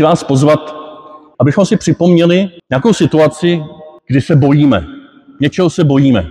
chci vás pozvat, abychom si připomněli nějakou situaci, kdy se bojíme. Něčeho se bojíme.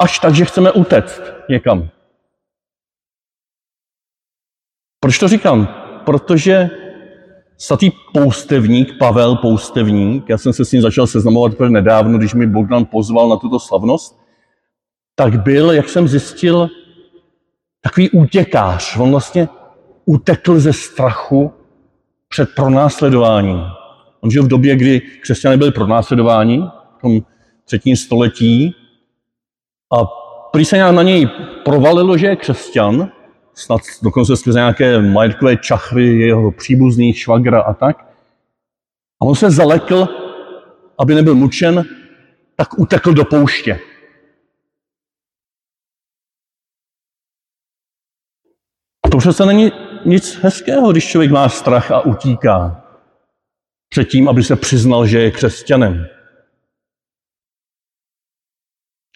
Až tak, že chceme utéct někam. Proč to říkám? Protože svatý poustevník, Pavel Poustevník, já jsem se s ním začal seznamovat nedávno, když mi Bogdan pozval na tuto slavnost, tak byl, jak jsem zjistil, takový útěkář. On vlastně utekl ze strachu před pronásledováním. On žil v době, kdy křesťané byli pronásledováni, v tom třetím století, a prý se na něj provalilo, že je křesťan, snad dokonce skrze nějaké majetkové čachry jeho příbuzných, švagra a tak. A on se zalekl, aby nebyl mučen, tak utekl do pouště. To přece není nic hezkého, když člověk má strach a utíká před tím, aby se přiznal, že je křesťanem.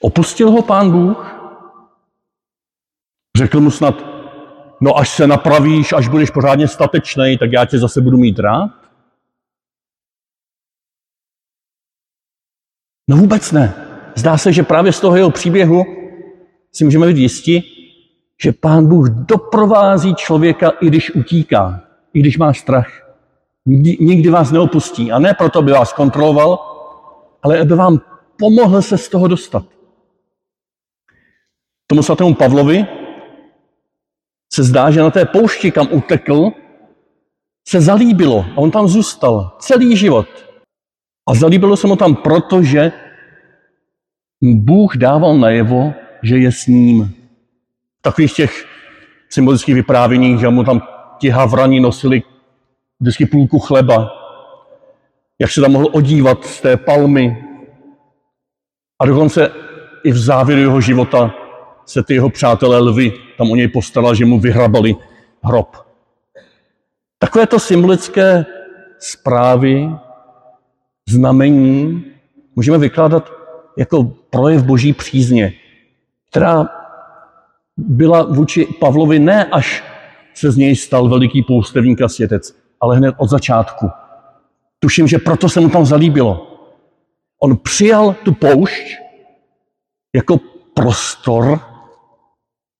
Opustil ho pán Bůh? Řekl mu snad, no až se napravíš, až budeš pořádně statečný, tak já tě zase budu mít rád? No vůbec ne. Zdá se, že právě z toho jeho příběhu si můžeme být jisti, že pán Bůh doprovází člověka, i když utíká, i když má strach. Nikdy vás neopustí. A ne proto, aby vás kontroloval, ale aby vám pomohl se z toho dostat. Tomu svatému Pavlovi se zdá, že na té poušti, kam utekl, se zalíbilo a on tam zůstal celý život. A zalíbilo se mu tam proto, že Bůh dával najevo, že je s ním. Takových těch symbolických vyprávěních, že mu tam ti havrani nosili vždycky půlku chleba, jak se tam mohl odívat z té palmy. A dokonce i v závěru jeho života se ty jeho přátelé lvy tam o něj postaral, že mu vyhrabali hrob. Takovéto symbolické zprávy, znamení můžeme vykládat jako projev boží přízně, která byla vůči Pavlovi ne až se z něj stal veliký poustevník a světec, ale hned od začátku. Tuším, že proto se mu tam zalíbilo. On přijal tu poušť jako prostor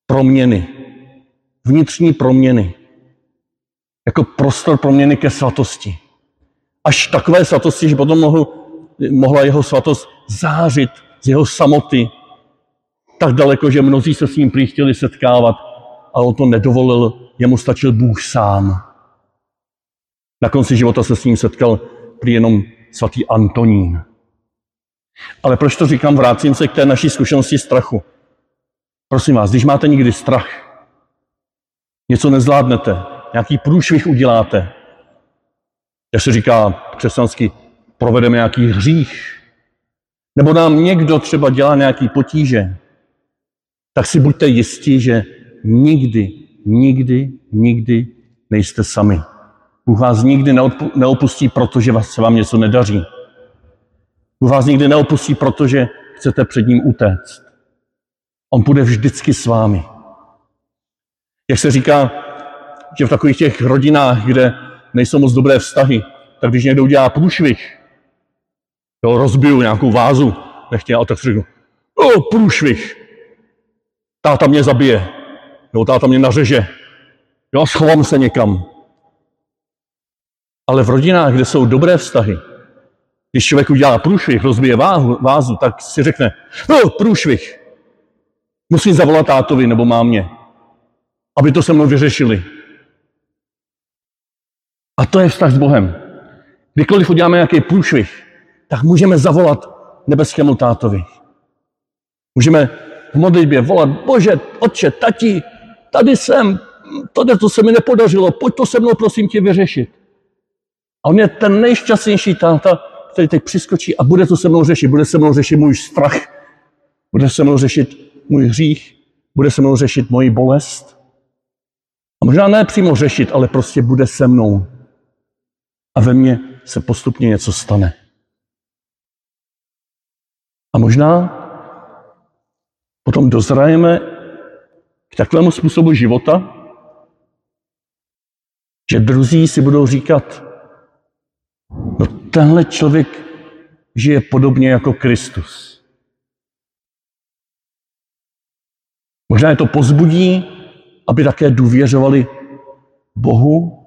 proměny, vnitřní proměny, jako prostor proměny ke svatosti. Až takové svatosti, že potom mohl, mohla jeho svatost zářit z jeho samoty tak daleko, že mnozí se s ním prý chtěli setkávat, ale on to nedovolil, jemu stačil Bůh sám. Na konci života se s ním setkal prý jenom svatý Antonín. Ale proč to říkám? Vrátím se k té naší zkušenosti strachu. Prosím vás, když máte někdy strach, něco nezvládnete, nějaký průšvih uděláte, jak se říká křesťansky, provedeme nějaký hřích, nebo nám někdo třeba dělá nějaký potíže, tak si buďte jistí, že nikdy, nikdy, nikdy nejste sami. Bůh vás nikdy neopustí, protože se vám něco nedaří. Bůh vás nikdy neopustí, protože chcete před ním utéct. On bude vždycky s vámi. Jak se říká, že v takových těch rodinách, kde nejsou moc dobré vztahy, tak když někdo udělá průšvih, jo, rozbiju nějakou vázu, nechtěl, a tak řeknu, o, průšvih, táta mě zabije, jo, táta mě nařeže, jo, schovám se někam. Ale v rodinách, kde jsou dobré vztahy, když člověk udělá průšvih, rozbije váhu, vázu, tak si řekne, no, průšvih, Musím zavolat tátovi nebo mámě, aby to se mnou vyřešili. A to je vztah s Bohem. Kdykoliv uděláme nějaký průšvih, tak můžeme zavolat nebeskému tátovi. Můžeme v modlitbě volat, bože, otče, tati, tady jsem, tohle to se mi nepodařilo, pojď to se mnou prosím tě vyřešit. A on je ten nejšťastnější táta, který teď přiskočí a bude to se mnou řešit. Bude se mnou řešit můj strach, bude se mnou řešit můj hřích, bude se mnou řešit moji bolest. A možná ne přímo řešit, ale prostě bude se mnou. A ve mně se postupně něco stane. A možná potom dozrajeme k takovému způsobu života, že druzí si budou říkat, no tenhle člověk žije podobně jako Kristus. Možná je to pozbudí, aby také důvěřovali Bohu,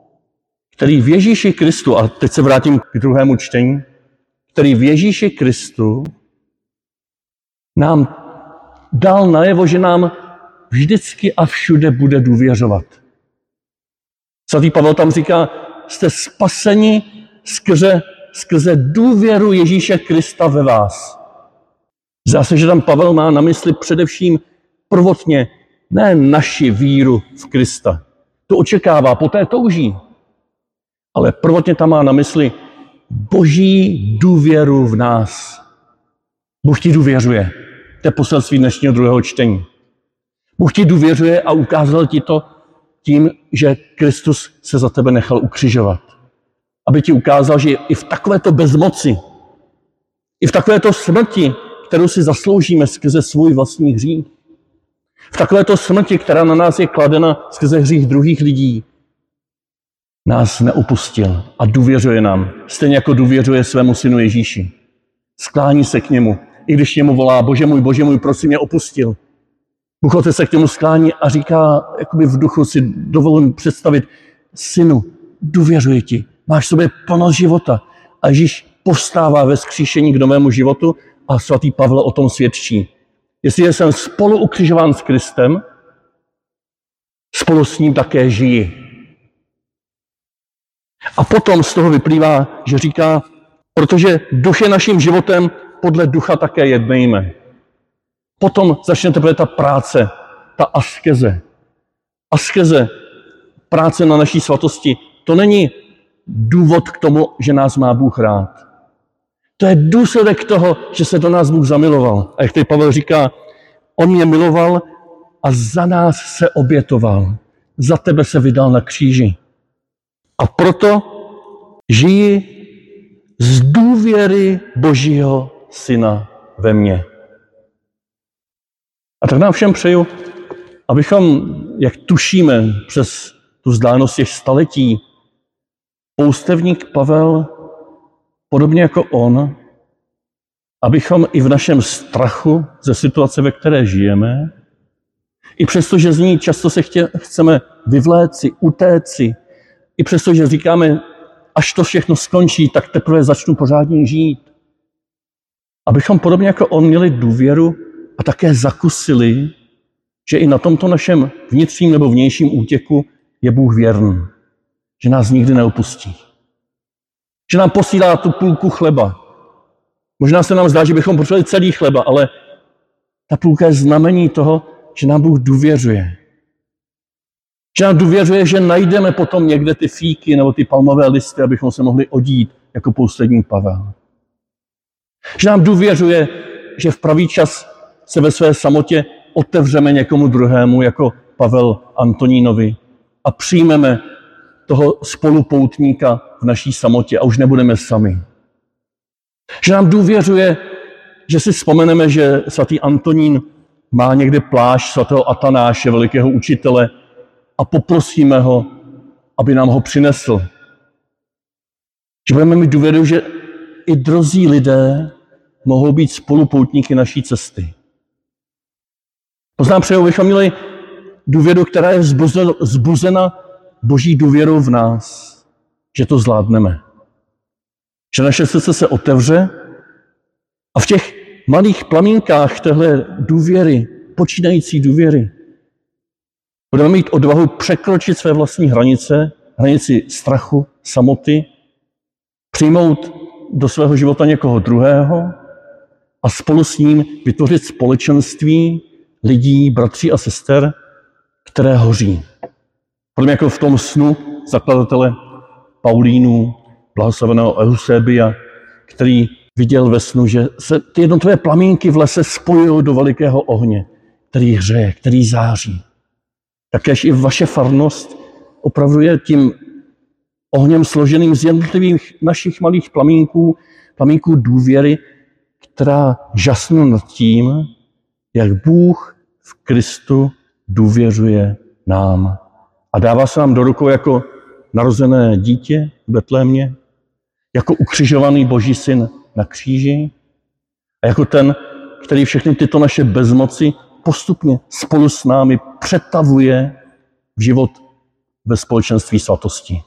který v Ježíši Kristu, a teď se vrátím k druhému čtení, který v Ježíši Kristu nám dal najevo, že nám vždycky a všude bude důvěřovat. Svatý Pavel tam říká, jste spaseni skrze, skrze důvěru Ježíše Krista ve vás. Zdá se, že tam Pavel má na mysli především prvotně ne naši víru v Krista. To očekává, poté touží. Ale prvotně tam má na mysli boží důvěru v nás. Bůh ti důvěřuje. To je poselství dnešního druhého čtení. Bůh ti důvěřuje a ukázal ti to tím, že Kristus se za tebe nechal ukřižovat. Aby ti ukázal, že i v takovéto bezmoci, i v takovéto smrti, kterou si zasloužíme skrze svůj vlastní hřích, v takovéto smrti, která na nás je kladena skrze hřích druhých lidí, nás neupustil a důvěřuje nám, stejně jako důvěřuje svému synu Ježíši. Sklání se k němu, i když němu volá, bože můj, bože můj, prosím mě opustil. Bůh se k němu sklání a říká, jakoby v duchu si dovolím představit, synu, důvěřuji ti, máš v sobě plnost života. A Ježíš povstává ve skříšení k novému životu a svatý Pavel o tom svědčí. Jestli jsem spolu ukřižován s Kristem, spolu s ním také žiji. A potom z toho vyplývá, že říká, protože duch je naším životem, podle ducha také jednejme. Potom začne teprve ta práce, ta askeze. Askeze, práce na naší svatosti, to není důvod k tomu, že nás má Bůh rád. To je důsledek toho, že se do nás Bůh zamiloval. A jak tady Pavel říká, on mě miloval a za nás se obětoval. Za tebe se vydal na kříži. A proto žiji z důvěry Božího Syna ve mně. A tak nám všem přeju, abychom, jak tušíme přes tu vzdálenost těch staletí, poustevník Pavel, podobně jako on, abychom i v našem strachu ze situace, ve které žijeme, i přesto, že z ní často se chtě, chceme vyvléci, utéci, i přesto, že říkáme, až to všechno skončí, tak teprve začnu pořádně žít. Abychom podobně jako on měli důvěru a také zakusili, že i na tomto našem vnitřním nebo vnějším útěku je Bůh věrný. Že nás nikdy neopustí. Že nám posílá tu půlku chleba. Možná se nám zdá, že bychom potřebovali celý chleba, ale ta půlka je znamení toho, že nám Bůh důvěřuje. Že nám důvěřuje, že najdeme potom někde ty fíky nebo ty palmové listy, abychom se mohli odít jako poslední Pavel. Že nám důvěřuje, že v pravý čas se ve své samotě otevřeme někomu druhému, jako Pavel Antonínovi, a přijmeme toho spolupoutníka v naší samotě a už nebudeme sami. Že nám důvěřuje, že si vzpomeneme, že svatý Antonín má někde plášť svatého Atanáše, velikého učitele, a poprosíme ho, aby nám ho přinesl. Že budeme mít důvěru, že i drozí lidé mohou být spolupoutníky naší cesty. Poznám přeju, abychom měli důvěru, která je zbuzena boží důvěrou v nás, že to zvládneme. Že naše srdce se otevře a v těch malých plamínkách téhle důvěry, počínající důvěry, budeme mít odvahu překročit své vlastní hranice, hranici strachu, samoty, přijmout do svého života někoho druhého a spolu s ním vytvořit společenství lidí, bratří a sester, které hoří. Podobně jako v tom snu zakladatele Paulínu, blahoslaveného Eusebia, který viděl ve snu, že se ty jednotlivé plamínky v lese spojují do velikého ohně, který hřeje, který září. Takéž i vaše farnost opravdu je tím ohněm složeným z jednotlivých našich malých plamínků, plamínků důvěry, která žasne nad tím, jak Bůh v Kristu důvěřuje nám. A dává se nám do rukou jako narozené dítě v Betlémě, jako ukřižovaný boží syn na kříži a jako ten, který všechny tyto naše bezmoci postupně spolu s námi přetavuje v život ve společenství svatosti.